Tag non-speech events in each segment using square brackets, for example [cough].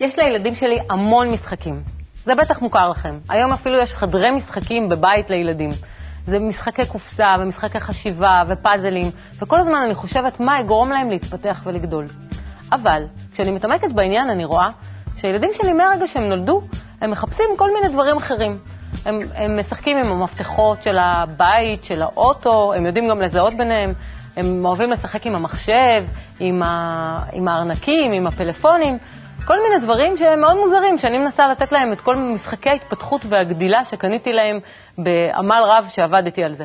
יש לילדים שלי המון משחקים. זה בטח מוכר לכם. היום אפילו יש חדרי משחקים בבית לילדים. זה משחקי קופסה ומשחקי חשיבה ופאזלים, וכל הזמן אני חושבת מה יגרום להם להתפתח ולגדול. אבל כשאני מתעמקת בעניין אני רואה שהילדים שלי מהרגע שהם נולדו, הם מחפשים כל מיני דברים אחרים. הם, הם משחקים עם המפתחות של הבית, של האוטו, הם יודעים גם לזהות ביניהם, הם אוהבים לשחק עם המחשב, עם, ה, עם הארנקים, עם הפלאפונים, כל מיני דברים שהם מאוד מוזרים, שאני מנסה לתת להם את כל משחקי ההתפתחות והגדילה שקניתי להם בעמל רב שעבדתי על זה.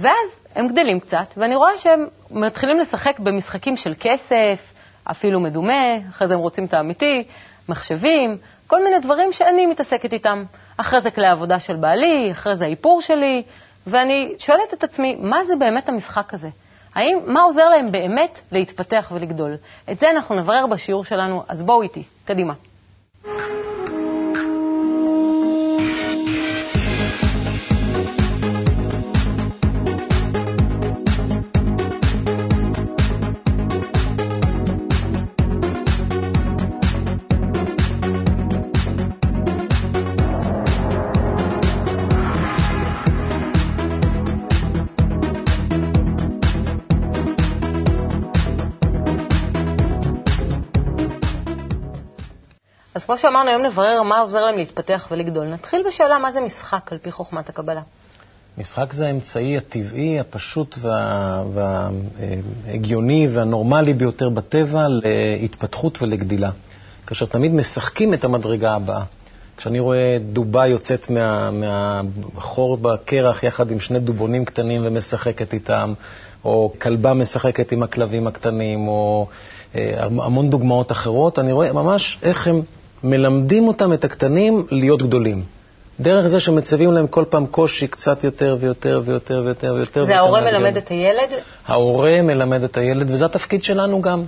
ואז הם גדלים קצת, ואני רואה שהם מתחילים לשחק במשחקים של כסף, אפילו מדומה, אחרי זה הם רוצים את האמיתי, מחשבים, כל מיני דברים שאני מתעסקת איתם. אחרי זה כלי העבודה של בעלי, אחרי זה האיפור שלי, ואני שואלת את עצמי, מה זה באמת המשחק הזה? האם, מה עוזר להם באמת להתפתח ולגדול? את זה אנחנו נברר בשיעור שלנו, אז בואו איתי, קדימה. כמו שאמרנו, היום נברר מה עוזר להם להתפתח ולגדול. נתחיל בשאלה מה זה משחק על פי חוכמת הקבלה. משחק זה האמצעי הטבעי, הפשוט וההגיוני וה, והנורמלי ביותר בטבע להתפתחות ולגדילה. כאשר תמיד משחקים את המדרגה הבאה. כשאני רואה דובה יוצאת מה, מהחור בקרח יחד עם שני דובונים קטנים ומשחקת איתם, או כלבה משחקת עם הכלבים הקטנים, או אה, המון דוגמאות אחרות, אני רואה ממש איך הם מלמדים אותם, את הקטנים, להיות גדולים. דרך זה שמציבים להם כל פעם קושי קצת יותר ויותר ויותר ויותר ויותר. זה ההורה מלמד את הילד? ההורה מלמד את הילד, וזה התפקיד שלנו גם,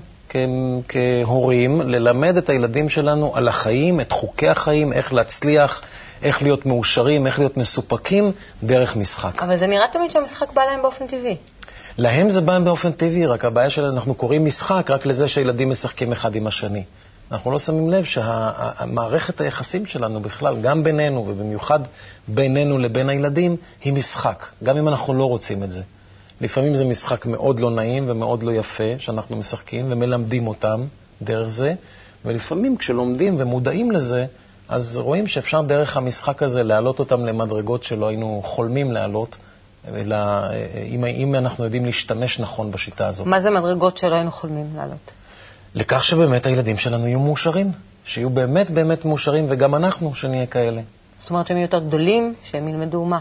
כהורים, ללמד את הילדים שלנו על החיים, את חוקי החיים, איך להצליח, איך להיות מאושרים, איך להיות מסופקים, דרך משחק. אבל זה נראה תמיד שהמשחק בא להם באופן טבעי. להם זה בא באופן טבעי, רק הבעיה שלנו, אנחנו קוראים משחק רק לזה שילדים משחקים אחד עם השני. אנחנו לא שמים לב שהמערכת היחסים שלנו בכלל, גם בינינו ובמיוחד בינינו לבין הילדים, היא משחק, גם אם אנחנו לא רוצים את זה. לפעמים זה משחק מאוד לא נעים ומאוד לא יפה שאנחנו משחקים ומלמדים אותם דרך זה, ולפעמים כשלומדים ומודעים לזה, אז רואים שאפשר דרך המשחק הזה להעלות אותם למדרגות שלא היינו חולמים להעלות, אלא אם, אם אנחנו יודעים להשתמש נכון בשיטה הזאת. מה זה מדרגות שלא היינו חולמים להעלות? לכך שבאמת הילדים שלנו יהיו מאושרים, שיהיו באמת באמת מאושרים, וגם אנחנו, שנהיה כאלה. זאת אומרת שהם יהיו יותר גדולים, שהם ילמדו מה?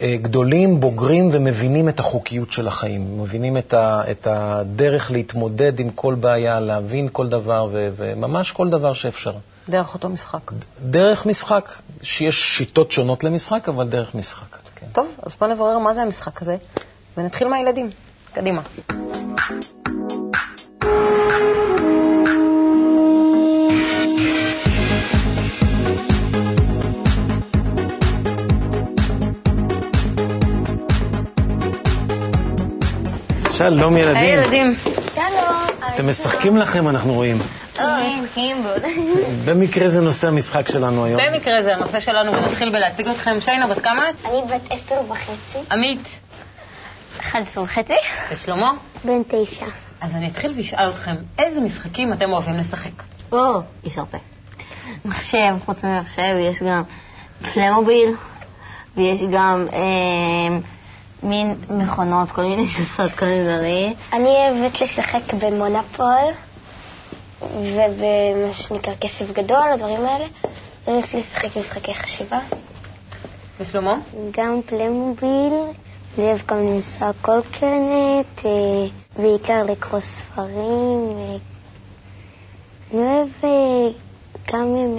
אה, גדולים, בוגרים ומבינים את החוקיות של החיים, מבינים את, ה, את הדרך להתמודד עם כל בעיה, להבין כל דבר, ו, וממש כל דבר שאפשר. דרך אותו משחק. דרך משחק, שיש שיטות שונות למשחק, אבל דרך משחק. כן. טוב, אז בוא נברר מה זה המשחק הזה, ונתחיל מהילדים. קדימה. שלום ילדים. היי ילדים. שלום. אתם משחקים לכם, אנחנו רואים. במקרה זה נושא המשחק שלנו היום. במקרה זה הנושא שלנו, ונתחיל בלהציג אתכם. שיינה, בת כמה את? אני בת עשר וחצי. עמית. אחד עשרה וחצי. ושלמה? בן תשע. אז אני אתחיל ואשאל אתכם, איזה משחקים אתם אוהבים לשחק? או, יש הרבה. מחשב, חוץ ממחשב, יש גם פלמוביל, ויש גם אה, מין מכונות, כל מיני שפות, כל מיני דברים. אני אוהבת לשחק במונופול, ובמה שנקרא כסף גדול, הדברים האלה. אני אוהבת לשחק משחקי חשיבה. ושלמה? גם פלמוביל, אני אוהב גם לנסוע קורקינט, אה, בעיקר לקרוא ספרים. אה. אני אוהב אה, גם עם...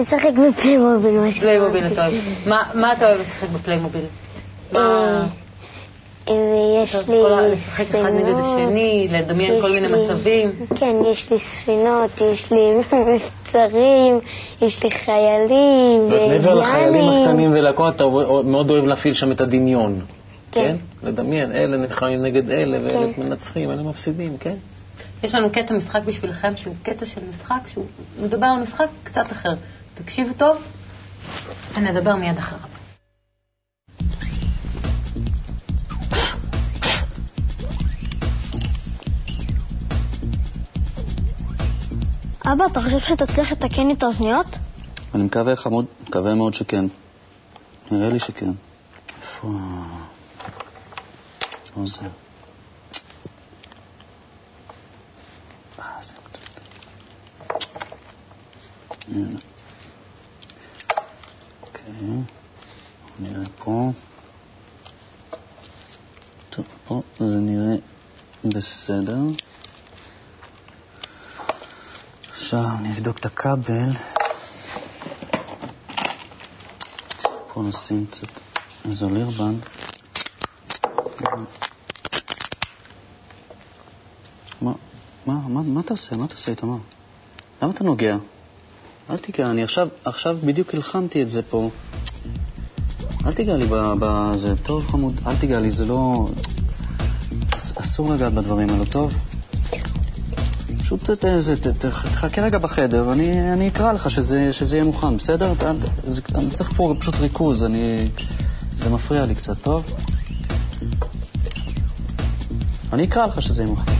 לשחק בפליימוביל, פליימוביל אתה אוהב. מה אתה אוהב לשחק בפליימוביל? ויש לי לשחק אחד נגד השני, לדמיין כל מיני מצבים. כן, יש לי ספינות, יש לי [laughs] מבצרים, יש לי חיילים. מעבר לחיילים הקטנים ולכל, אתה מאוד אוהב להפעיל שם את הדמיון. כן. לדמיין, אלה נלחמים נגד אלה, ואלה מנצחים, אלה מפסידים, כן? יש לנו קטע משחק בשבילכם, שהוא קטע של משחק, שהוא מדבר על משחק קצת אחר. תקשיבו טוב, ונדבר מיד אחריו. אבא, אתה חושב שתצליח לתקן לי את האוזניות? אני מקווה, חמוד, מקווה מאוד שכן. נראה לי שכן. איפה האוזן? אה. הנה. אוקיי, נראה פה. טוב, פה זה נראה בסדר. עכשיו נבדוק את הכבל. פה נשים קצת איזוליר בנד. מה, מה, מה, מה אתה עושה? מה אתה עושה, איתמר? למה אתה נוגע? אל תיגע, אני עכשיו, עכשיו בדיוק הלחמתי את זה פה. אל תיגע לי בזה, טוב חמוד, אל תיגע לי, זה לא... אסור לגעת בדברים האלו, טוב? פשוט ת, ת, ת, תחכה רגע בחדר, אני, אני אקרא לך שזה, שזה יהיה מוכן, בסדר? אתה, זה, אני צריך פה פשוט ריכוז, אני, זה מפריע לי קצת, טוב? אני אקרא לך שזה יהיה מוכן.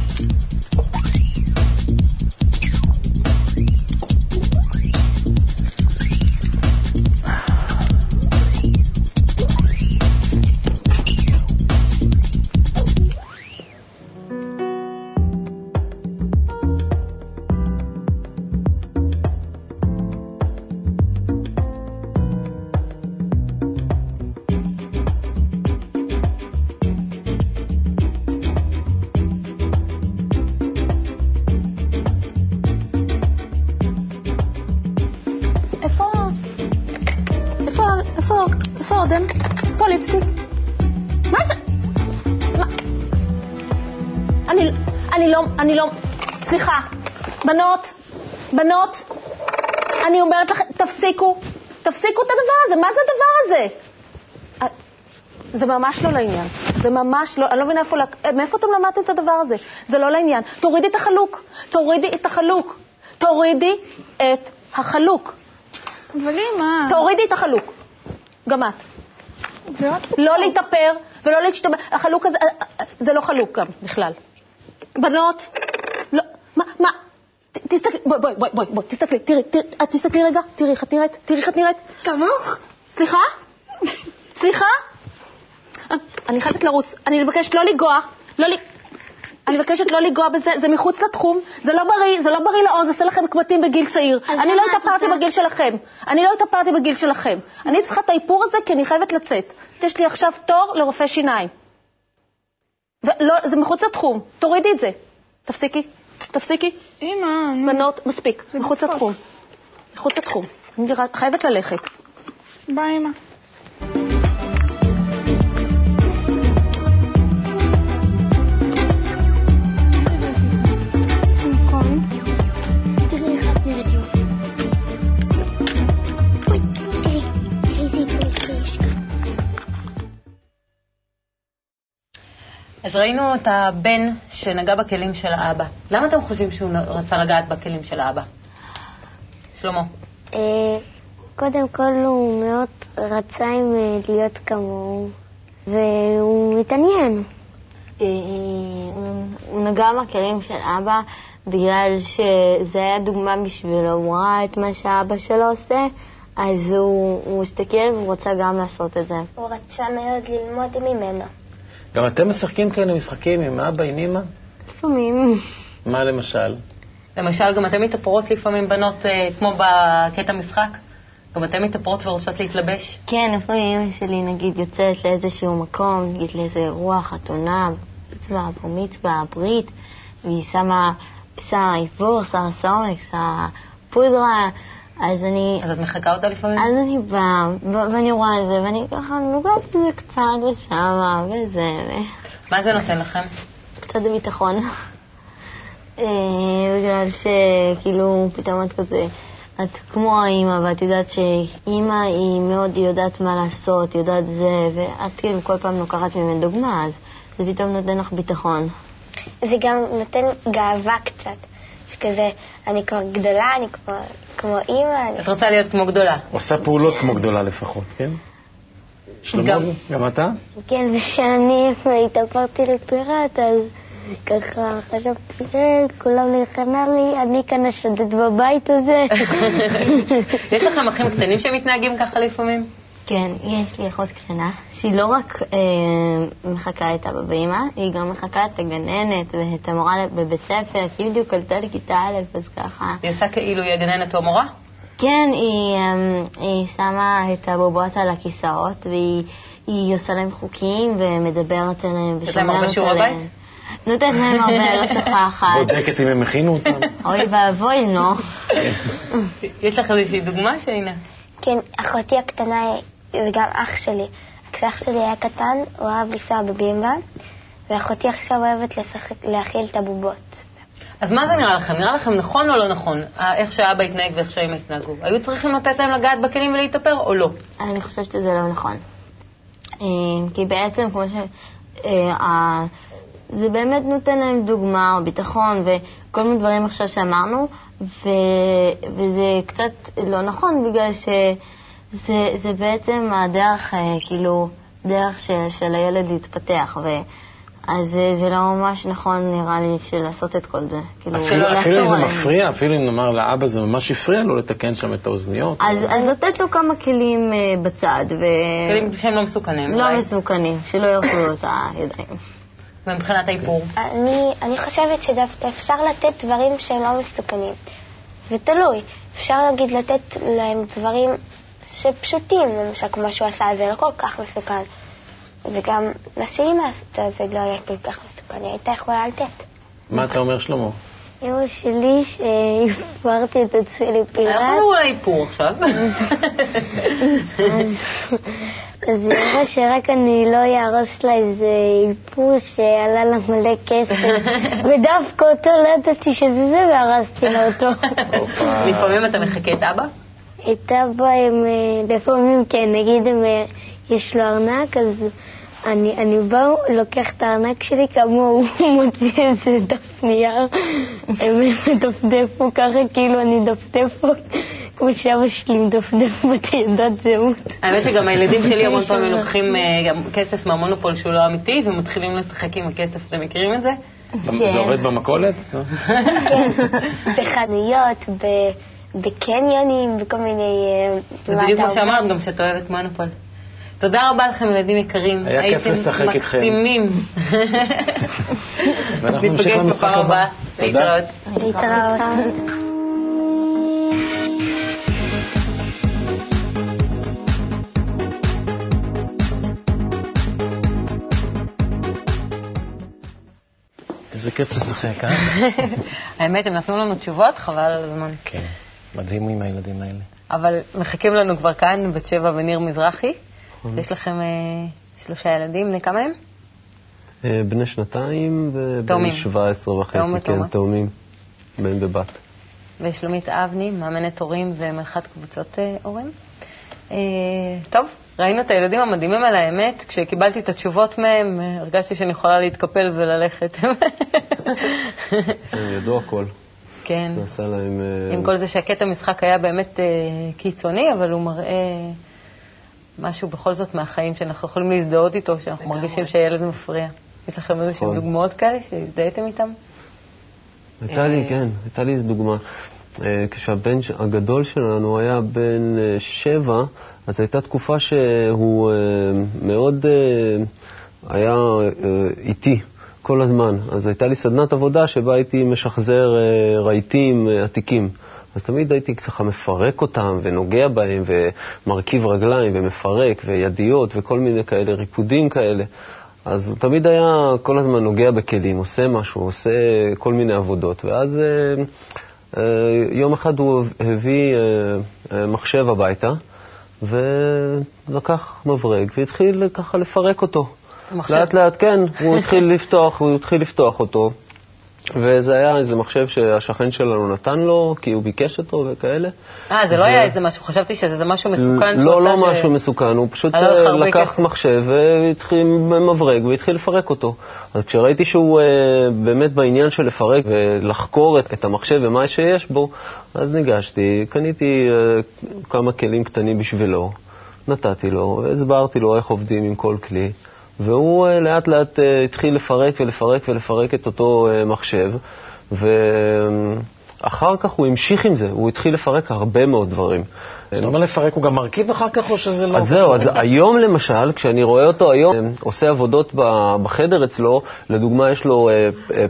ממש לא לעניין. זה ממש לא, אני לא מבינה איפה, לק- מאיפה אתם למדתם את הדבר הזה. זה לא לעניין. תורידי את החלוק. תורידי את החלוק. תורידי את החלוק. אבל אמא... תורידי את החלוק. גם את. לא להתאפר ולא להשתמש. החלוק הזה, אה, אה, זה לא חלוק גם בכלל. בנות, לא, מה, מה? תסתכלי, בואי, בואי, בואי, בואי, בואי, תסתכלי, תראי, תראי, תסתכלי רגע, תראי איך את נראית, תראי איך את נראית. כמוך? סליחה? סליחה? אני חייבת לרוץ, אני מבקשת לא לנגוע, לא ל... אני מבקשת לא לנגוע בזה, זה מחוץ לתחום, זה לא בריא, זה לא בריא לעוז, זה עושה לכם קמטים בגיל צעיר. אני לא התאפרתי? בגיל שלכם. אני לא התאפרתי בגיל שלכם. אני צריכה את האיפור הזה כי אני חייבת לצאת. יש לי עכשיו תור לרופא שיניים. ולא, זה מחוץ לתחום, תורידי את זה. תפסיקי, תפסיקי. אמא, נו. בנות, מספיק, מחוץ. לתחום. מחוץ לתחום. אני חייבת ללכת. ביי, אמא. אז ראינו את הבן שנגע בכלים של האבא. למה אתם חושבים שהוא רצה לגעת בכלים של האבא? שלמה. אה, קודם כל הוא מאוד רצה עם, אה, להיות כמוהו, והוא מתעניין. אה, הוא נגע בכלים של אבא בגלל שזה היה דוגמה בשבילו, הוא ראה את מה שאבא שלו עושה, אז הוא, הוא הסתכל והוא רצה גם לעשות את זה. הוא רצה מאוד ללמוד ממנו. גם אתם משחקים כאלה משחקים עם אבא, עם אמא? לפעמים. מה למשל? למשל, גם אתן מתאפרות לפעמים, בנות, אה, כמו בקטע משחק? גם אתן מתאפרות ורוצות להתלבש? כן, לפעמים אמא שלי נגיד יוצאת לאיזשהו מקום, נגיד לאיזה אירוע, חתונה, מצווה, בר מצווה, ברית, והיא שמה, שמה איפור, שמה סומק, שמה פודרה, אז אני, אז את מחקה אותה לפעמים? אז אני באה, ואני רואה את זה, ואני ככה נוגעת בזה קצת ושמה, וזה, מה זה נותן לכם? קצת ביטחון. אה, בגלל שכאילו פתאום את כזה, את כמו האימא, ואת יודעת שאימא היא מאוד יודעת מה לעשות, יודעת זה, ואת כאילו כל פעם לוקחת ממנה דוגמה, אז זה פתאום נותן לך ביטחון. זה גם נותן גאווה קצת. שכזה, אני כבר גדולה, אני כבר כמו אימא. את רוצה להיות כמו גדולה. עושה פעולות כמו גדולה לפחות, כן? שלמה, גם- גם אתה? כן, וכשאני התעברתי לפיראט, אז ככה חשבתי, "אה, כולם נכנע לי, אני כאן השודד בבית הזה. [laughs] יש לכם אחים קטנים שמתנהגים ככה לפעמים? כן, יש לי אחות קטנה, שהיא לא רק אה, מחקה את אבא ואמא, היא גם מחקה את הגננת ואת המורה בבית ספר, כי היא בדיוק עלתה לכיתה א', אז ככה. היא עושה כאילו היא הגננת או המורה? כן, היא, אה, היא שמה את הבובות על הכיסאות, והיא היא עושה להם חוקים ומדברת עליהם יש להם הרבה ושומרת שיעורי עליהם. בית? נותנת להם הרבה, לא [laughs] שפה אחת. בודקת אם הם הכינו אותם. אוי ואבוי, נו. יש לך איזושהי דוגמה, שינה? כן, אחותי הקטנה וגם אח שלי. כשאח שלי היה קטן, הוא אהב לנסוע בבימבה, ואחותי עכשיו אוהבת לשחק, להאכיל את הבובות. אז מה זה נראה לכם? נראה לכם נכון או לא נכון? איך שאבא התנהג ואיך שהאמא התנהגו? היו צריכים לתת להם לגעת בכלים ולהתאפר או לא? אני חושבת שזה לא נכון. אה, כי בעצם, כמו ש... אה, זה באמת נותן להם דוגמה או ביטחון וכל מיני דברים עכשיו שאמרנו, ו... וזה קצת לא נכון בגלל שזה זה בעצם הדרך, אה, כאילו, דרך של, של הילד להתפתח. ו... אז זה, זה לא ממש נכון, נראה לי, של לעשות את כל זה. כאילו, אפילו אפילו אם זה. מפריע, אפילו אם נאמר לאבא זה ממש הפריע לו לתקן שם את האוזניות. אז, אז לתת לו כמה כלים אה, בצד, ו... כלים שהם לא מסוכנים. לא אולי. מסוכנים, שלא יאכלו לו את הידיים. ומבחינת האיפור? אני, אני חושבת שדווקא אפשר לתת דברים שהם לא מסוכנים. זה תלוי. אפשר להגיד לתת להם דברים שפשוטים, למשל כמו שהוא עשה, זה לא כל כך מסוכן. וגם מה שאימא עשתה זה לא היה כל כך מסוכן, היא הייתה יכולה לתת. מה אתה אומר, שלמה? אמא שלי, שהפרתי את עצמי אנחנו לפיראט, מדברים על האיפור עכשיו. אז, אז היא אמרה שרק אני לא אהרוס לה איזה איפור שעלה לה מלא כסף, ודווקא אותו לא ידעתי שזה זה והרסתי לה אותו. לפעמים אתה מחקה את אבא? את אבא הם, אה, לפעמים כן, נגיד אה, יש לו ארנק, אז אני, אני בא, לוקח את הארנק שלי כמוהו, [laughs] מוציא איזה דף נייר, הם מדפדפו ככה, כאילו אני דפדפו, כמו שאבא שלי מדפדף בתעודת זהות. האמת שגם הילדים שלי [laughs] המון פעמים לוקחים אה, כסף מהמונופול שהוא לא אמיתי ומתחילים לשחק עם הכסף, אתם מכירים את זה? זה עובד במכולת? [laughs] כן, בחנויות, ב- בקניונים, בכל מיני... אה, זה מה בדיוק אומר? שאמרת, גם שאת אוהבת מונופול. תודה רבה לכם, ילדים יקרים. היה כיף הייתם לשחק איתכם. מקסימים. ואנחנו נמשיך בפעם הבא. הבאה. תודה. להתראות. להתראות. איזה כיף לשחק, אה? [laughs] האמת, הם נתנו לנו תשובות, חבל על הזמן. כן, מדהים עם הילדים האלה. אבל מחכים לנו כבר כאן, בת שבע וניר מזרחי. יש לכם אה, שלושה ילדים, בני כמה הם? אה, בני שנתיים ובן תאומים. 17 וחצי, כן. תאומים, בן ובת. ושלומית אבני, מאמנת הורים ומנחת קבוצות אה, הורים. אה, טוב, ראינו את הילדים המדהימים על האמת. כשקיבלתי את התשובות מהם, הרגשתי שאני יכולה להתקפל וללכת. הם ידעו הכל, כן. נעשה להם... אה, עם כל זה שהקטע משחק היה באמת אה, קיצוני, אבל הוא מראה משהו בכל זאת מהחיים שאנחנו יכולים להזדהות איתו, שאנחנו מרגישים שהילד מפריע. יש לכם איזשהן נכון. דוגמאות כאלה שהזדהיתם איתם? הייתה לי, כן, הייתה לי איזו דוגמה. אה, כשהבן הגדול שלנו היה בן אה, שבע, אז הייתה תקופה שהוא אה, מאוד אה, היה אה, איתי כל הזמן. אז הייתה לי סדנת עבודה שבה הייתי משחזר אה, רהיטים אה, עתיקים. אז תמיד הייתי ככה מפרק אותם ונוגע בהם ומרכיב רגליים ומפרק וידיות וכל מיני כאלה, ריפודים כאלה. אז הוא תמיד היה כל הזמן נוגע בכלים, עושה משהו, עושה כל מיני עבודות. ואז אה, אה, יום אחד הוא הביא אה, אה, מחשב הביתה ולקח מברג והתחיל ככה לפרק אותו. המחשב? לאט לאט, כן, הוא התחיל [laughs] לפתוח, הוא התחיל לפתוח אותו. וזה היה איזה מחשב שהשכן שלנו נתן לו, כי הוא ביקש אותו וכאלה. אה, זה לא היה איזה משהו, חשבתי שזה משהו מסוכן לא, לא ש- משהו מסוכן, הוא פשוט אה, לקח. מחשב והתחיל מברג והתחיל לפרק אותו. אז כשראיתי שהוא אה, באמת בעניין של לפרק ולחקור את, את המחשב ומה שיש בו, אז ניגשתי, קניתי אה, כמה כלים קטנים בשבילו, נתתי לו, הסברתי לו איך עובדים עם כל כלי, והוא אה, לאט לאט אה, התחיל לפרק ולפרק ולפרק את אותו אה, מחשב, ואחר כך הוא המשיך עם זה, הוא התחיל לפרק הרבה מאוד דברים. אתה אומר לפרק, הוא גם מרכיב אחר כך, או שזה לא... אז זהו, אז היום למשל, כשאני רואה אותו היום עושה עבודות בחדר אצלו, לדוגמה יש לו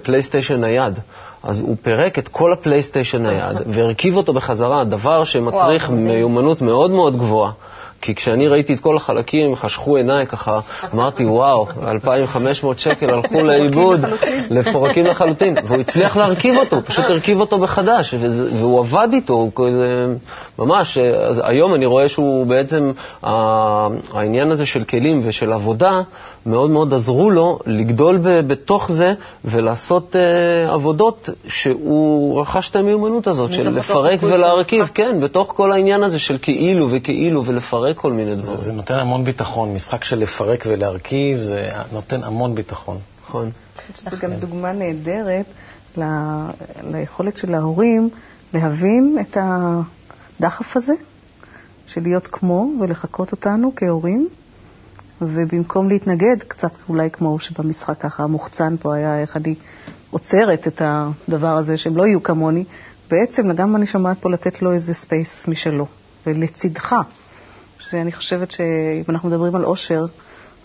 פלייסטיישן נייד. אז הוא פירק את כל הפלייסטיישן נייד והרכיב אותו בחזרה, דבר שמצריך. מיומנות מאוד מאוד גבוהה. כי כשאני ראיתי את כל החלקים, חשכו עיניי ככה, אמרתי, וואו, 2,500 שקל הלכו [laughs] לאיבוד, מפורקים לחלוטין. והוא הצליח להרכיב אותו, פשוט הרכיב אותו מחדש, והוא עבד איתו, ממש. אז היום אני רואה שהוא בעצם, ה- העניין הזה של כלים ושל עבודה, מאוד מאוד עזרו לו לגדול בתוך זה ולעשות uh, עבודות שהוא רכש את המיומנות הזאת של לפרק ולהרכיב. כן, בתוך כל העניין הזה של כאילו וכאילו ולפרק כל מיני זה, דברים. זה נותן המון ביטחון. משחק של לפרק ולהרכיב, זה נותן המון ביטחון. נכון. זו גם דוגמה נהדרת ל... ליכולת של ההורים להבין את הדחף הזה, של להיות כמו ולחקות אותנו כהורים, ובמקום להתנגד, קצת אולי כמו שבמשחק ככה המוחצן פה היה איך אני עוצרת את הדבר הזה, שהם לא יהיו כמוני, בעצם גם אני שומעת פה לתת לו איזה space משלו, ולצידך. שאני חושבת שאם אנחנו מדברים על אושר,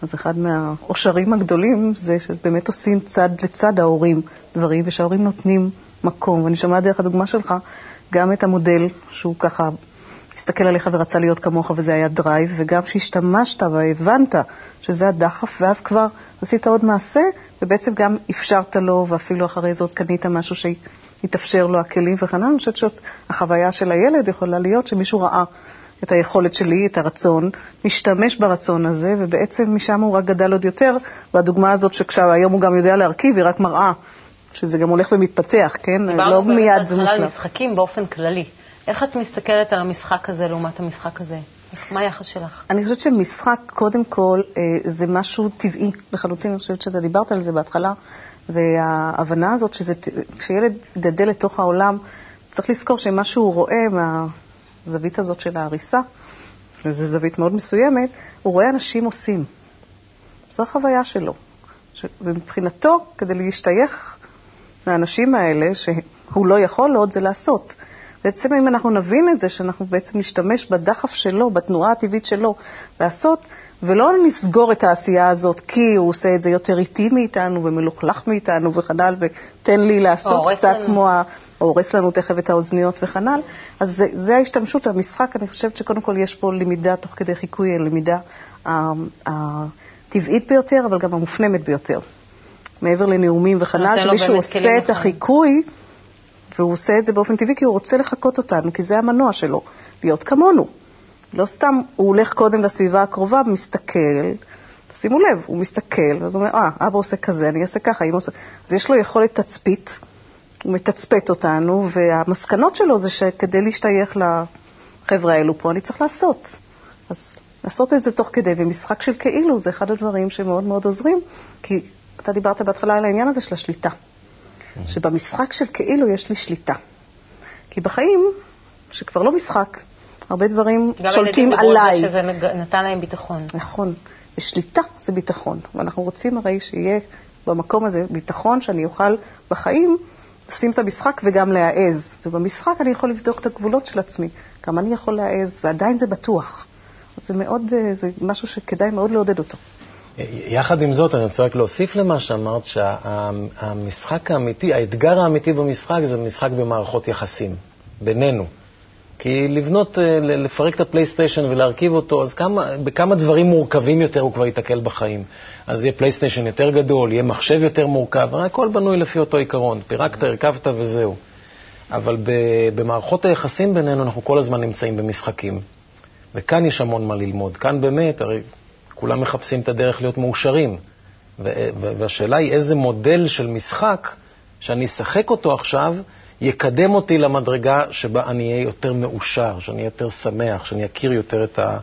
אז אחד מהאושרים הגדולים זה שבאמת עושים צד לצד ההורים דברים, ושההורים נותנים מקום. ואני שומעת דרך הדוגמה שלך גם את המודל שהוא ככה הסתכל עליך ורצה להיות כמוך וזה היה drive, וגם שהשתמשת והבנת שזה הדחף, ואז כבר עשית עוד מעשה, ובעצם גם אפשרת לו, ואפילו אחרי זאת קנית משהו שיתאפשר לו הכלים וכן הלאה. אני חושבת שהחוויה של הילד יכולה להיות שמישהו ראה את היכולת שלי, את הרצון, משתמש ברצון הזה, ובעצם משם הוא רק גדל עוד יותר, והדוגמה הזאת שכשהיום הוא גם יודע להרכיב, היא רק מראה שזה גם הולך ומתפתח, כן? לא דיברנו מיד זה בהתחלה על מושלם. משחקים באופן כללי. איך את מסתכלת על המשחק הזה לעומת המשחק הזה? מה היחס שלך? אני חושבת שמשחק, קודם כל, אה, זה משהו טבעי לחלוטין. אני חושבת שאתה דיברת על זה בהתחלה, וההבנה הזאת שזה, ט- כשילד גדל לתוך העולם, צריך לזכור שמה שהוא רואה מהזווית הזאת של ההריסה, וזו זווית מאוד מסוימת, הוא רואה אנשים עושים. זו החוויה שלו. ומבחינתו, כדי להשתייך לאנשים האלה, שהוא לא יכול עוד, זה לעשות. בעצם אם אנחנו נבין את זה, שאנחנו בעצם נשתמש בדחף שלו, בתנועה הטבעית שלו, לעשות, ולא נסגור את העשייה הזאת כי הוא עושה את זה יותר איטי מאיתנו ומלוכלך מאיתנו וכנ"ל, ותן לי לעשות קצת לנו. כמו ה... או הורס לנו תכף את האוזניות וכנ"ל. אז זה, זה ההשתמשות, המשחק, אני חושבת שקודם כל יש פה למידה תוך כדי חיקוי, הלמידה ה- הטבעית ביותר, אבל גם המופנמת ביותר. מעבר לנאומים וכנ"ל, נותן לו שמישהו באמת עושה את. החיקוי, והוא עושה את זה באופן טבעי כי הוא רוצה לחקות אותנו, כי זה המנוע שלו, להיות כמונו. לא סתם הוא הולך קודם לסביבה הקרובה ומסתכל, שימו לב, הוא מסתכל, ואז הוא אומר, אה, אבא עושה כזה, אני אעשה ככה, אמא עושה... אז יש לו יכולת תצפית, הוא מתצפת אותנו, והמסקנות שלו זה שכדי להשתייך לחבר'ה האלו פה, אני צריך לעשות. אז לעשות את זה תוך כדי, ומשחק של כאילו זה אחד הדברים שמאוד מאוד עוזרים, כי אתה דיברת בהתחלה על העניין הזה של השליטה. שבמשחק של כאילו יש לי שליטה. כי בחיים, שכבר לא משחק, הרבה דברים גם שולטים הילדים דיברו על עליי. זה שזה נתן להם ביטחון. נכון. ושליטה זה ביטחון. ואנחנו רוצים הרי שיהיה במקום הזה ביטחון שאני אוכל בחיים לשים את המשחק וגם להעז. ובמשחק אני יכול לבדוק את הגבולות של עצמי, כמה אני יכול להעז, ועדיין זה בטוח. אז זה מאוד, אה, זה משהו שכדאי מאוד לעודד אותו. יחד עם זאת, אני רוצה רק להוסיף למה שאמרת, שהמשחק האמיתי, האתגר האמיתי במשחק זה משחק במערכות יחסים, בינינו. כי לבנות, אה, לפרק את הפלייסטיישן ולהרכיב אותו, אז כמה, בכמה דברים מורכבים יותר הוא כבר ייתקל בחיים. אז יהיה פלייסטיישן יותר גדול, יהיה מחשב יותר מורכב, הכל בנוי לפי אותו עיקרון, פירקת, הרכבת וזהו. אבל במערכות היחסים בינינו אנחנו כל הזמן נמצאים במשחקים. וכאן יש המון מה ללמוד. כאן באמת, הרי כולם מחפשים את הדרך להיות מאושרים. והשאלה היא איזה מודל של משחק שאני אשחק אותו עכשיו, יקדם אותי למדרגה שבה אני אהיה יותר מאושר, שאני אהיה יותר שמח, שאני אכיר יותר את, ה,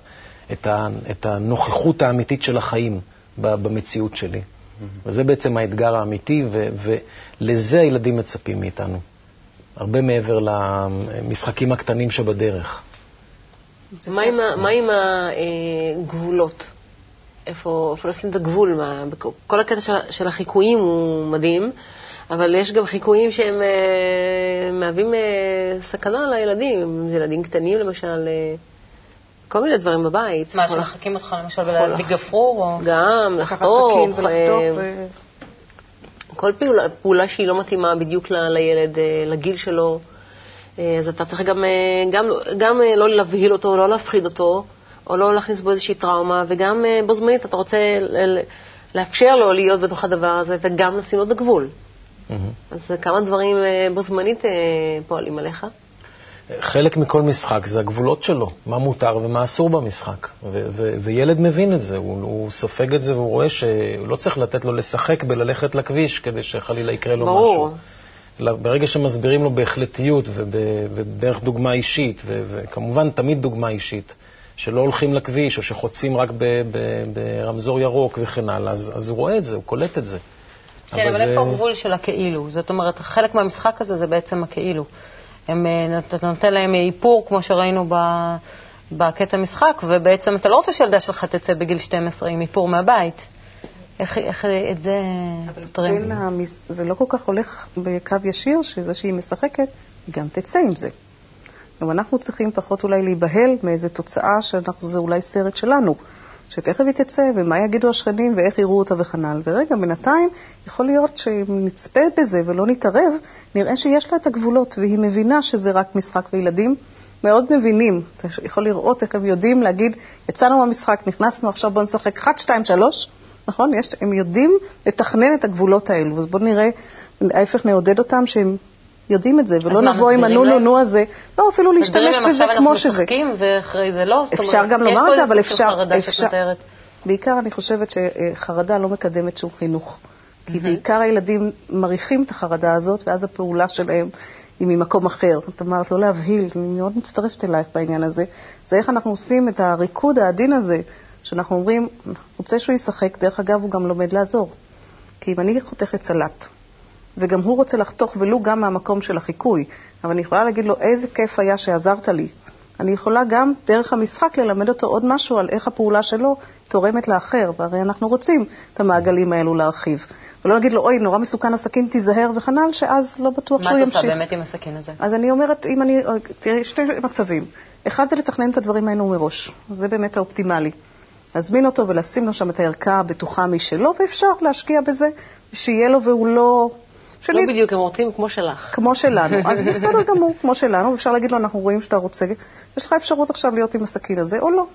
את, ה, את הנוכחות האמיתית של החיים במציאות שלי. Mm-hmm. וזה בעצם האתגר האמיתי, ו, ולזה הילדים מצפים מאיתנו. הרבה מעבר למשחקים הקטנים שבדרך. מה עם הגבולות? איפה, איפה לשים את הגבול? כל הקטע של, של החיקויים הוא מדהים, אבל יש גם חיקויים שהם אה, מהווים אה, סכנה לילדים. אם זה ילדים קטנים למשל, אה, כל מיני דברים בבית. מה, שמחקים אותך למשל בלהביא גפרור? גם, לחתוך. כל פעולה, פעולה שהיא לא מתאימה בדיוק ל, לילד, לגיל שלו. אז אתה צריך גם, גם, גם לא להבהיל אותו, לא להפחיד אותו, או לא להכניס בו איזושהי טראומה, וגם בו זמנית אתה רוצה לאפשר לו להיות בתוך הדבר הזה, וגם לשים לו את הגבול. Mm-hmm. אז כמה דברים אה, בו זמנית אה, פועלים עליך? חלק מכל משחק זה הגבולות שלו, מה מותר ומה אסור במשחק. ו- ו- וילד מבין את זה, הוא, הוא סופג את זה והוא רואה שהוא לא צריך לתת לו לשחק בללכת לכביש כדי שחלילה יקרה לו ברור. משהו. ברגע שמסבירים לו בהחלטיות ובדרך דוגמה אישית, ו- וכמובן תמיד דוגמה אישית, שלא הולכים לכביש או שחוצים רק ברמזור ירוק וכן הלאה, אז, אז הוא רואה את זה, הוא קולט את זה. כן, אבל, אבל איפה הגבול של הכאילו? זאת אומרת, חלק מהמשחק הזה זה בעצם הכאילו. הם, אה, אתה נותן להם איפור, כמו שראינו ב, בקטע משחק, ובעצם אתה לא רוצה שילדה שלך תצא בגיל 12 עם איפור מהבית. איך, איך את זה פותרים? זה לא כל כך הולך בקו ישיר, שזה שהיא משחקת, היא גם תצא עם זה. גם אנחנו צריכים פחות אולי להיבהל מאיזו תוצאה שזה אולי סרט שלנו. שתכף היא תצא, ומה יגידו השכנים, ואיך יראו אותה וכנ"ל. ורגע, בינתיים, יכול להיות שאם נצפה בזה ולא נתערב, נראה שיש לה את הגבולות, והיא מבינה שזה רק משחק, וילדים מאוד מבינים. אתה יכול לראות איך הם יודעים להגיד, יצאנו מהמשחק, נכנסנו, עכשיו בואו נשחק 1, 2, 3, נכון? יש, הם יודעים לתכנן את הגבולות האלו. אז בואו נראה, ההפך נעודד אותם שהם יודעים את זה, ולא נבוא עם הנו-נו-נו הזה, לא, אפילו להשתמש בזה כמו שזה. עכשיו אנחנו משחקים ואחרי זה לא. אפשר גם לומר את זה, אבל אפשר... בעיקר אני חושבת שחרדה לא מקדמת שום חינוך. כי בעיקר הילדים מריחים את החרדה הזאת, ואז הפעולה שלהם היא ממקום אחר. את אמרת לא להבהיל, אני מאוד מצטרפת אלייך בעניין הזה. זה איך אנחנו עושים את הריקוד העדין הזה, שאנחנו אומרים, רוצה שהוא ישחק, דרך אגב, הוא גם לומד לעזור. כי אם אני חותכת סלט, וגם הוא רוצה לחתוך ולו גם מהמקום של החיקוי. אבל אני יכולה להגיד לו, איזה כיף היה שעזרת לי. אני יכולה גם דרך המשחק ללמד אותו עוד משהו על איך הפעולה שלו תורמת לאחר, והרי אנחנו רוצים את המעגלים האלו להרחיב. ולא להגיד לו, אוי, נורא מסוכן הסכין, תיזהר וכנ"ל, שאז לא בטוח שהוא ימשיך. מה את עושה באמת עם הסכין הזה? אז אני אומרת, אם אני, תראי, שני מצבים. אחד זה לתכנן את הדברים האלו מראש, זה באמת האופטימלי. להזמין אותו ולשים לו שם את הערכה הבטוחה משלו, ואפשר להשקיע בזה, שיהיה לו והוא לא שלי... לא בדיוק, הם רוצים כמו שלך. כמו שלנו. אז [laughs] בסדר גמור, כמו שלנו, אפשר להגיד לו, אנחנו רואים שאתה רוצה, יש לך אפשרות עכשיו להיות עם הסכין הזה, או לא.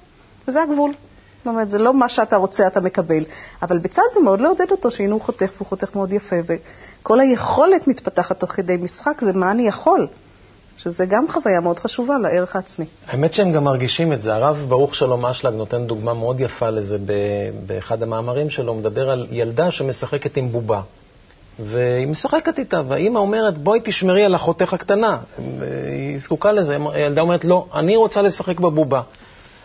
וזה הגבול. זאת אומרת, זה לא מה שאתה רוצה, אתה מקבל. אבל בצד זה מאוד לעודד אותו, שהנה הוא חותך, והוא חותך מאוד יפה, וכל היכולת מתפתחת תוך כדי משחק, זה מה אני יכול. שזה גם חוויה מאוד חשובה לערך העצמי. האמת שהם גם מרגישים את זה. הרב ברוך שלום אשלג נותן דוגמה מאוד יפה לזה באחד המאמרים שלו, הוא מדבר על ילדה שמשחקת עם בובה. והיא משחקת איתה, והאימא אומרת, בואי תשמרי על אחותך הקטנה. היא זקוקה לזה. הילדה אומרת, לא, אני רוצה לשחק בבובה.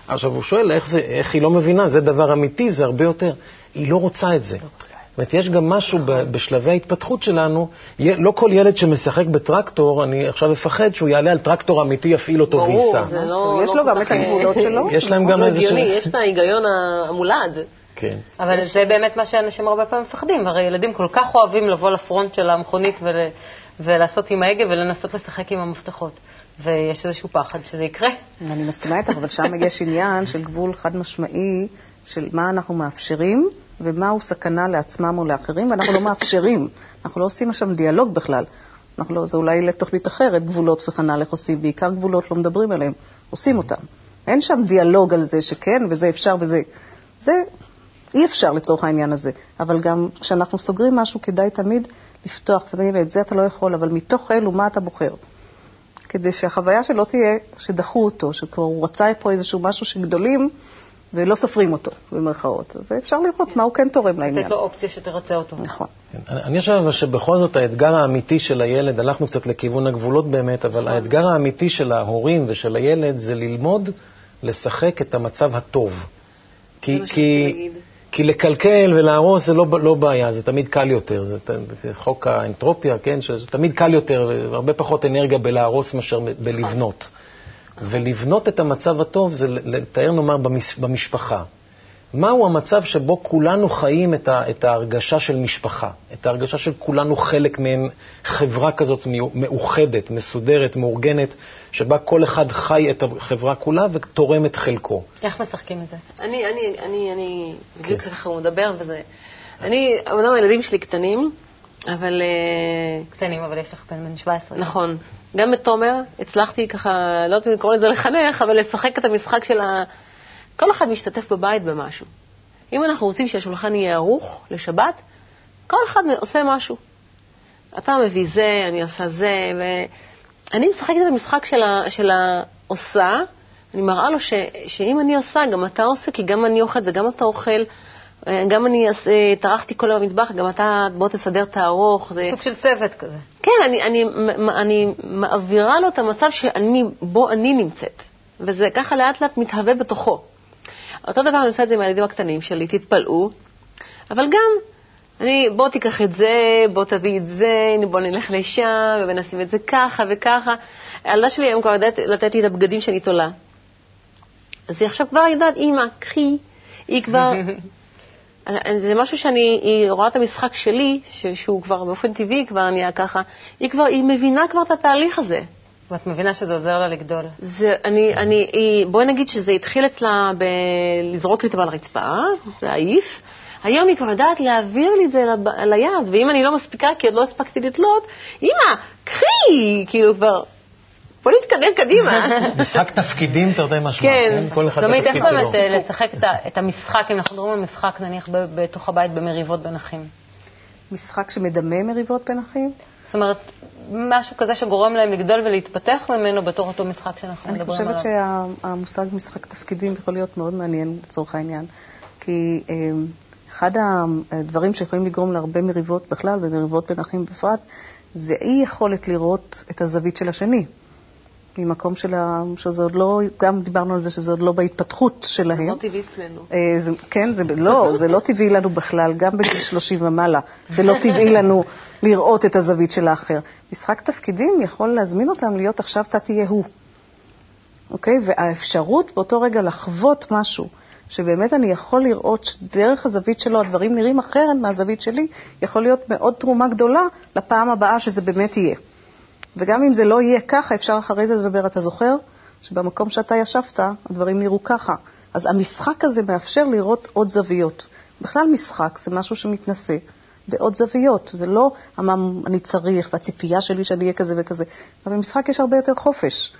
עכשיו, הוא שואל איך, זה, איך היא לא מבינה, זה דבר אמיתי, זה הרבה יותר. היא לא רוצה את זה. לא זאת אומרת, יש גם משהו בשלבי ההתפתחות שלנו, לא כל ילד שמשחק בטרקטור, אני עכשיו אפחד שהוא יעלה על טרקטור אמיתי, יפעיל אותו וייסע. ברור, זה לא... יש לו גם את הגבולות שלו. יש להם גם איזה... יש את ההיגיון המולד. כן. אבל יש... זה באמת מה שאנשים הרבה פעמים מפחדים. הרי ילדים כל כך אוהבים לבוא לפרונט של המכונית ול... ולעשות עם ההגה ולנסות לשחק עם המפתחות. ויש איזשהו פחד שזה יקרה. אני מסכימה איתך, אבל שם יש עניין של גבול חד משמעי של מה אנחנו מאפשרים ומהו סכנה לעצמם או לאחרים, ואנחנו לא מאפשרים. אנחנו לא עושים שם דיאלוג בכלל. אנחנו לא, זה אולי לתוכנית אחרת, גבולות וכנ"ל, איך עושים, בעיקר גבולות לא מדברים עליהם, עושים אותם. אין שם דיאלוג על זה שכן, וזה אפשר וזה. זה אי אפשר לצורך העניין הזה, אבל גם כשאנחנו סוגרים משהו, כדאי תמיד לפתוח ולהגיד, את זה אתה לא יכול, אבל מתוך אלו, מה אתה בוחר? כדי שהחוויה שלא תהיה שדחו אותו, שכבר הוא רצה פה איזשהו משהו שגדולים ולא סופרים אותו, במרכאות. ואפשר לראות מה הוא כן תורם לעניין. לתת לו אופציה שתרצה אותו. נכון. כן, אני חושב אבל שבכל זאת האתגר האמיתי של הילד, הלכנו קצת לכיוון הגבולות באמת, אבל האתגר האמיתי של ההורים ושל הילד זה ללמוד לשחק את המצב הטוב. כי, מה שרציתי כי, להגיד. כי לקלקל ולהרוס זה לא, לא בעיה, זה תמיד קל יותר. זה, זה חוק האנטרופיה, כן? שזה תמיד קל יותר, והרבה פחות אנרגיה בלהרוס מאשר בלבנות. ולבנות את המצב הטוב זה לתאר, נאמר, במש, במשפחה. מהו המצב שבו כולנו חיים את, ה, את ההרגשה של משפחה, את ההרגשה של כולנו חלק מהם, חברה כזאת מאוחדת, מסודרת, מאורגנת, שבה כל אחד חי את החברה כולה ותורם את חלקו. איך משחקים את זה? אני, אני, אני, אני, בדיוק ככה הוא מדבר וזה. אני, אמנם הילדים שלי קטנים, אבל אה, קטנים, אבל יש לך בן בן 17. נכון. גם את תומר הצלחתי ככה, לא יודעת אם לקרוא לזה לחנך, אבל לשחק את המשחק של ה... כל אחד משתתף בבית במשהו. אם אנחנו רוצים שהשולחן יהיה ערוך לשבת, כל אחד עושה משהו. אתה מביא זה, אני עושה זה, ואני משחקת את המשחק של, ה... של העושה, אני מראה לו ש... שאם אני עושה, גם אתה עושה, כי גם אני אוכלת וגם אתה אוכל. אה, גם אני אעשה- טרחתי כל היום במטבח, גם אתה, בוא תסדר, תערוך. זה... סוג של צוות כזה. כן, אני, אני, אני מעבירה לו את המצב שאני, בו אני נמצאת, וזה ככה לאט לאט מתהווה בתוכו. אותו דבר אני עושה את זה עם הילדים הקטנים שלי, תתפלאו, אבל גם, אני, בוא תיקח את זה, בוא תביא את זה, בוא נלך לשם, ונשים את זה ככה וככה. הילדה שלי היום כבר יודעת לתת לי את הבגדים שאני תולה. אז היא עכשיו כבר יודעת, אמא, קחי, היא כבר... [laughs] זה משהו שאני, היא רואה את המשחק שלי, שהוא כבר באופן טבעי כבר נהיה ככה, היא כבר, היא מבינה כבר את התהליך הזה. ואת מבינה שזה עוזר לה לגדול. זה, אני, אני, היא, בואי נגיד שזה התחיל אצלה בלזרוק לי אותם על הרצפה, להעיף. היום היא כבר יודעת להעביר לי את זה לב, ליד, ואם אני לא מספיקה, כי עוד לא הספקתי לתלות, אמא, קחי, כאילו כבר, בוא נתקדם קדימה. [laughs] משחק תפקידים, תרתי משמע. כן. כל אחד שלומית, איך בתפקיד באמת שלו. אה, לשחק את את המשחק, אם אנחנו מדברים על משחק, נניח, בתוך הבית במריבות בין אחים? משחק שמדמה מריבות בין אחים. זאת אומרת, משהו כזה שגורם להם לגדול ולהתפתח ממנו בתור אותו משחק שאנחנו אני מדברים עליו. חושבת שהמושג משחק תפקידים יכול להיות מאוד מעניין לצורך העניין, כי אה, אחד הדברים שיכולים לגרום להרבה מריבות בכלל ומריבות בין אחים בפרט, זה אי יכולת לראות את הזווית של השני. ממקום של ה... שזה עוד לא, גם דיברנו על זה שזה עוד לא בהתפתחות שלהם. לא טבעי אצלנו. אה, זה, כן, זה, לא, זה לא טבעי לנו בכלל, גם בגיל 30 ומעלה. זה לא טבעי [laughs] לנו לראות את הזווית של האחר. משחק תפקידים יכול להזמין אותם להיות עכשיו אתה תהיה הוא. אוקיי? והאפשרות באותו רגע לחוות משהו, שבאמת אני יכול לראות שדרך הזווית שלו הדברים נראים אחרת מהזווית שלי, יכול להיות מאוד תרומה גדולה לפעם הבאה שזה באמת יהיה. וגם אם זה לא יהיה ככה, אפשר אחרי זה לדבר, אתה זוכר? שבמקום שאתה ישבת, הדברים נראו ככה. אז המשחק הזה מאפשר לראות עוד זוויות. בכלל משחק זה משהו שמתנשא בעוד זוויות. זה לא מה אני צריך והציפייה שלי שאני אהיה כזה וכזה. אבל במשחק יש הרבה יותר חופש.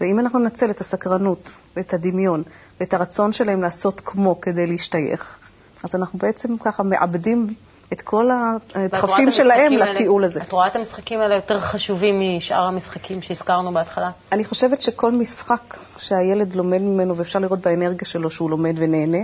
ואם אנחנו ננצל את הסקרנות ואת הדמיון ואת הרצון שלהם לעשות כמו כדי להשתייך, אז אנחנו בעצם ככה מאבדים את כל הדחפים שלהם לטיול הזה. את רואה את המשחקים האלה יותר חשובים משאר המשחקים שהזכרנו בהתחלה? אני חושבת שכל משחק שהילד לומד ממנו, ואפשר לראות באנרגיה שלו שהוא לומד ונהנה,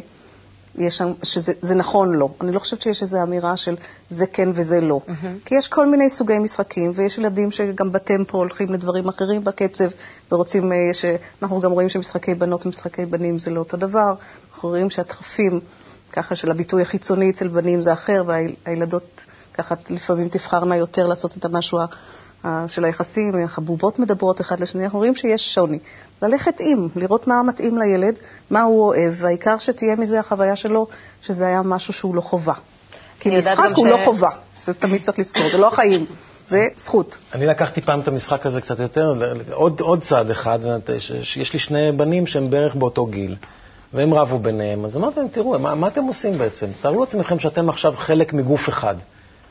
יש שם, שזה זה נכון לו. אני לא חושבת שיש איזו אמירה של זה כן וזה לא. כי יש כל מיני סוגי משחקים, ויש ילדים שגם בטמפו הולכים לדברים אחרים בקצב, ורוצים, אה, ש... אנחנו גם רואים שמשחקי בנות ומשחקי בנים זה לא אותו דבר. אנחנו רואים שהדחפים, ככה של הביטוי החיצוני אצל בנים זה אחר, והילדות ככה לפעמים תבחרנה יותר לעשות את המשהו של היחסים, הבובות מדברות אחד לשני, אנחנו רואים שיש שוני. ללכת עם, לראות מה מתאים לילד, מה הוא אוהב, והעיקר שתהיה מזה החוויה שלו, שזה היה משהו שהוא לא חובה. כי משחק הוא ש- לא חובה, זה תמיד צריך לזכור, זה לא החיים, זה זכות. אני לקחתי פעם את המשחק הזה קצת יותר, עוד, עוד צעד אחד, זאת אומרת, ש- שיש לי שני בנים שהם בערך באותו גיל, והם רבו ביניהם, אז אמרתי להם, תראו, מה, מה אתם עושים בעצם? תארו לעצמכם שאתם עכשיו חלק מגוף אחד.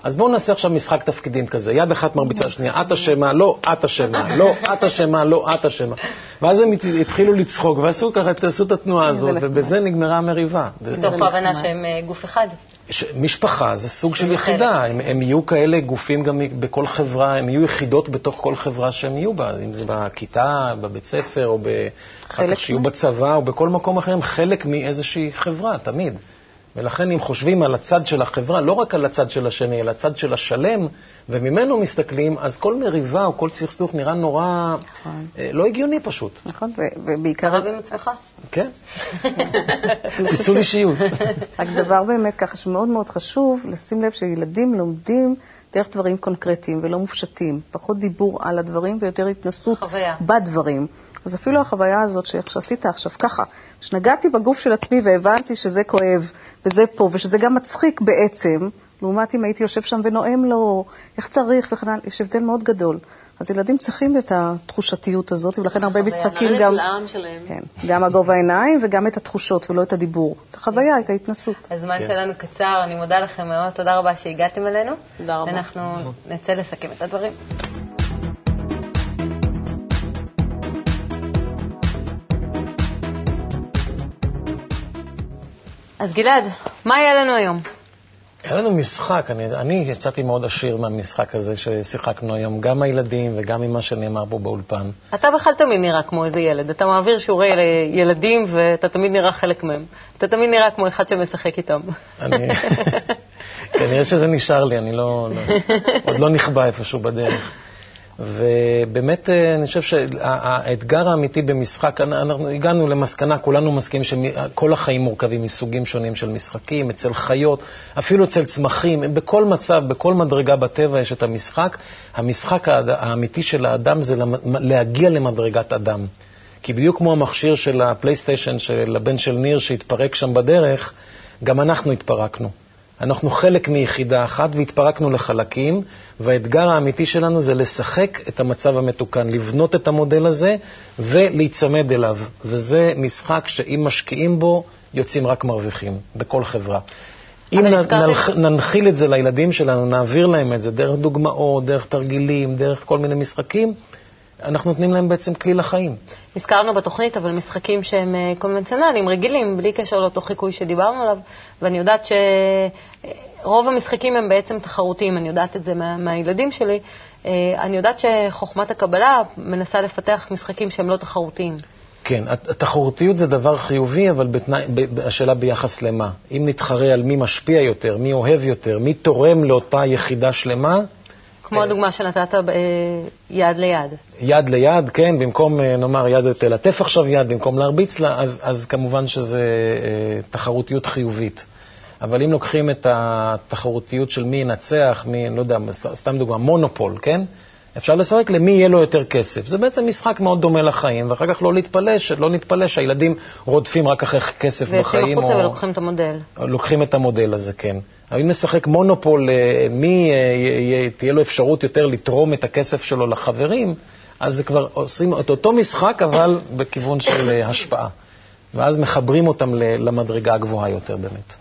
אז בואו נעשה עכשיו משחק תפקידים כזה, יד אחת מרביצה לשנייה, את אשמה, לא, את אשמה, לא, את אשמה, לא, את אשמה. ואז הם הת- התחילו לצחוק ועשו ככה, עשו את התנועה הזאת, נחמד. ובזה נגמרה המריבה. מתוך ההבנה שהם אה, גוף אחד. ש- משפחה זה סוג של יחידה, הם, הם יהיו כאלה גופים גם בכל חברה, הם יהיו יחידות בתוך כל חברה שהם יהיו בה, אם זה בכיתה, בבית ספר, או. אחר כך שיהיו בצבא, או בכל מקום אחר, הם חלק מאיזושהי חברה, תמיד. ולכן אם חושבים על הצד של החברה, לא רק על הצד של השני, אלא הצד של השלם, וממנו מסתכלים, אז כל מריבה או כל סכסוך נראה נורא נכון. אה, לא הגיוני פשוט. נכון, ו- ובעיקר... רב עם עצמך. כן? [laughs] פיצול אישיות. [laughs] רק דבר באמת ככה שמאוד מאוד חשוב, לשים לב שילדים לומדים דרך דברים קונקרטיים ולא מופשטים. פחות דיבור על הדברים ויותר התנסות חוויה. בדברים. אז אפילו החוויה הזאת שעשית עכשיו ככה, שנגעתי בגוף של עצמי והבנתי שזה כואב וזה פה, ושזה גם מצחיק בעצם, לעומת אם הייתי יושב שם ונואם לו איך צריך וכן הלאה, יש הבדל מאוד גדול. אז ילדים צריכים את התחושתיות הזאת, ולכן הרבה משחקים גם... לעם שלהם. כן, גם הגובה העיניים וגם את התחושות ולא את הדיבור. את החוויה, את ההתנסות. הזמן כן. שלנו קצר, אני מודה לכם מאוד, תודה רבה שהגעתם אלינו. תודה רבה. ואנחנו נצא לסכם את הדברים. אז גלעד, מה יהיה לנו היום? היה לנו משחק, אני, אני יצאתי מאוד עשיר מהמשחק הזה ששיחקנו היום, גם הילדים וגם ממה שנאמר פה באולפן. אתה בכלל תמיד נראה כמו איזה ילד. אתה מעביר שיעורי ילדים ואתה תמיד נראה חלק מהם. אתה תמיד נראה כמו אחד שמשחק איתם. אני, [laughs] כנראה שזה נשאר לי, אני לא, לא, עוד לא נכבה איפשהו בדרך. ובאמת, אה, אני חושב שהאתגר האמיתי במשחק, אנחנו הגענו למסקנה, כולנו מסכימים שכל החיים מורכבים מסוגים שונים של משחקים, אצל חיות, אפילו אצל צמחים, בכל מצב, בכל מדרגה בטבע יש את המשחק. המשחק האמיתי של האדם זה להגיע למדרגת אדם. כי בדיוק כמו המכשיר של הפלייסטיישן של הבן של ניר שהתפרק שם בדרך, גם אנחנו התפרקנו. אנחנו חלק מיחידה אחת והתפרקנו לחלקים, והאתגר האמיתי שלנו זה לשחק את המצב המתוקן, לבנות את המודל הזה ולהיצמד אליו. וזה משחק שאם משקיעים בו, יוצאים רק מרוויחים, בכל חברה. אם נלח- ננחיל את זה לילדים שלנו, נעביר להם את זה דרך דוגמאות, דרך תרגילים, דרך כל מיני משחקים, אנחנו נותנים להם בעצם כלי לחיים. הזכרנו בתוכנית, אבל משחקים שהם אה, קונבנציונליים, רגילים, בלי קשר לאותו חיקוי שדיברנו עליו, ואני יודעת שרוב המשחקים הם בעצם תחרותיים, אני יודעת את זה מה, מהילדים שלי. אה, אני יודעת שחוכמת הקבלה מנסה לפתח משחקים שהם לא תחרותיים. כן, הת- התחרותיות זה דבר חיובי, אבל בתנאי, ב- ב- השאלה ביחס למה. אם נתחרה על מי משפיע יותר, מי אוהב יותר, מי תורם לאותה יחידה שלמה, כמו הדוגמה שנתת אה, יד ליד. יד ליד, כן, במקום, אה, נאמר, יד תלטף עכשיו יד, במקום להרביץ לה, אז, אז כמובן שזה אה, תחרותיות חיובית. אבל אם לוקחים את התחרותיות של מי ינצח, מי, לא יודע, סתם דוגמה, מונופול, כן? אפשר לשחק למי יהיה לו יותר כסף. זה בעצם משחק מאוד דומה לחיים, ואחר כך לא, להתפלא, לא נתפלא שהילדים רודפים רק אחרי כסף ויוצאים בחיים. החוצה או- ולוקחים את המודל. לוקחים את המודל הזה, כן. אם נשחק מונופול, אה, מי אה, תהיה לו אפשרות יותר לתרום את הכסף שלו לחברים, אז זה כבר עושים את אותו משחק, אבל בכיוון של אה, השפעה. ואז מחברים אותם למדרגה הגבוהה יותר באמת.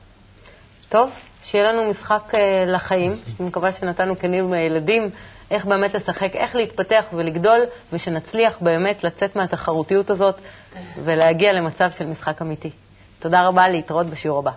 טוב, שיהיה לנו משחק אה, לחיים. אני מקווה שנתנו כלים לילדים איך באמת לשחק, איך להתפתח ולגדול, ושנצליח באמת לצאת מהתחרותיות הזאת ולהגיע למצב של משחק אמיתי. תודה רבה, להתראות בשיעור הבא.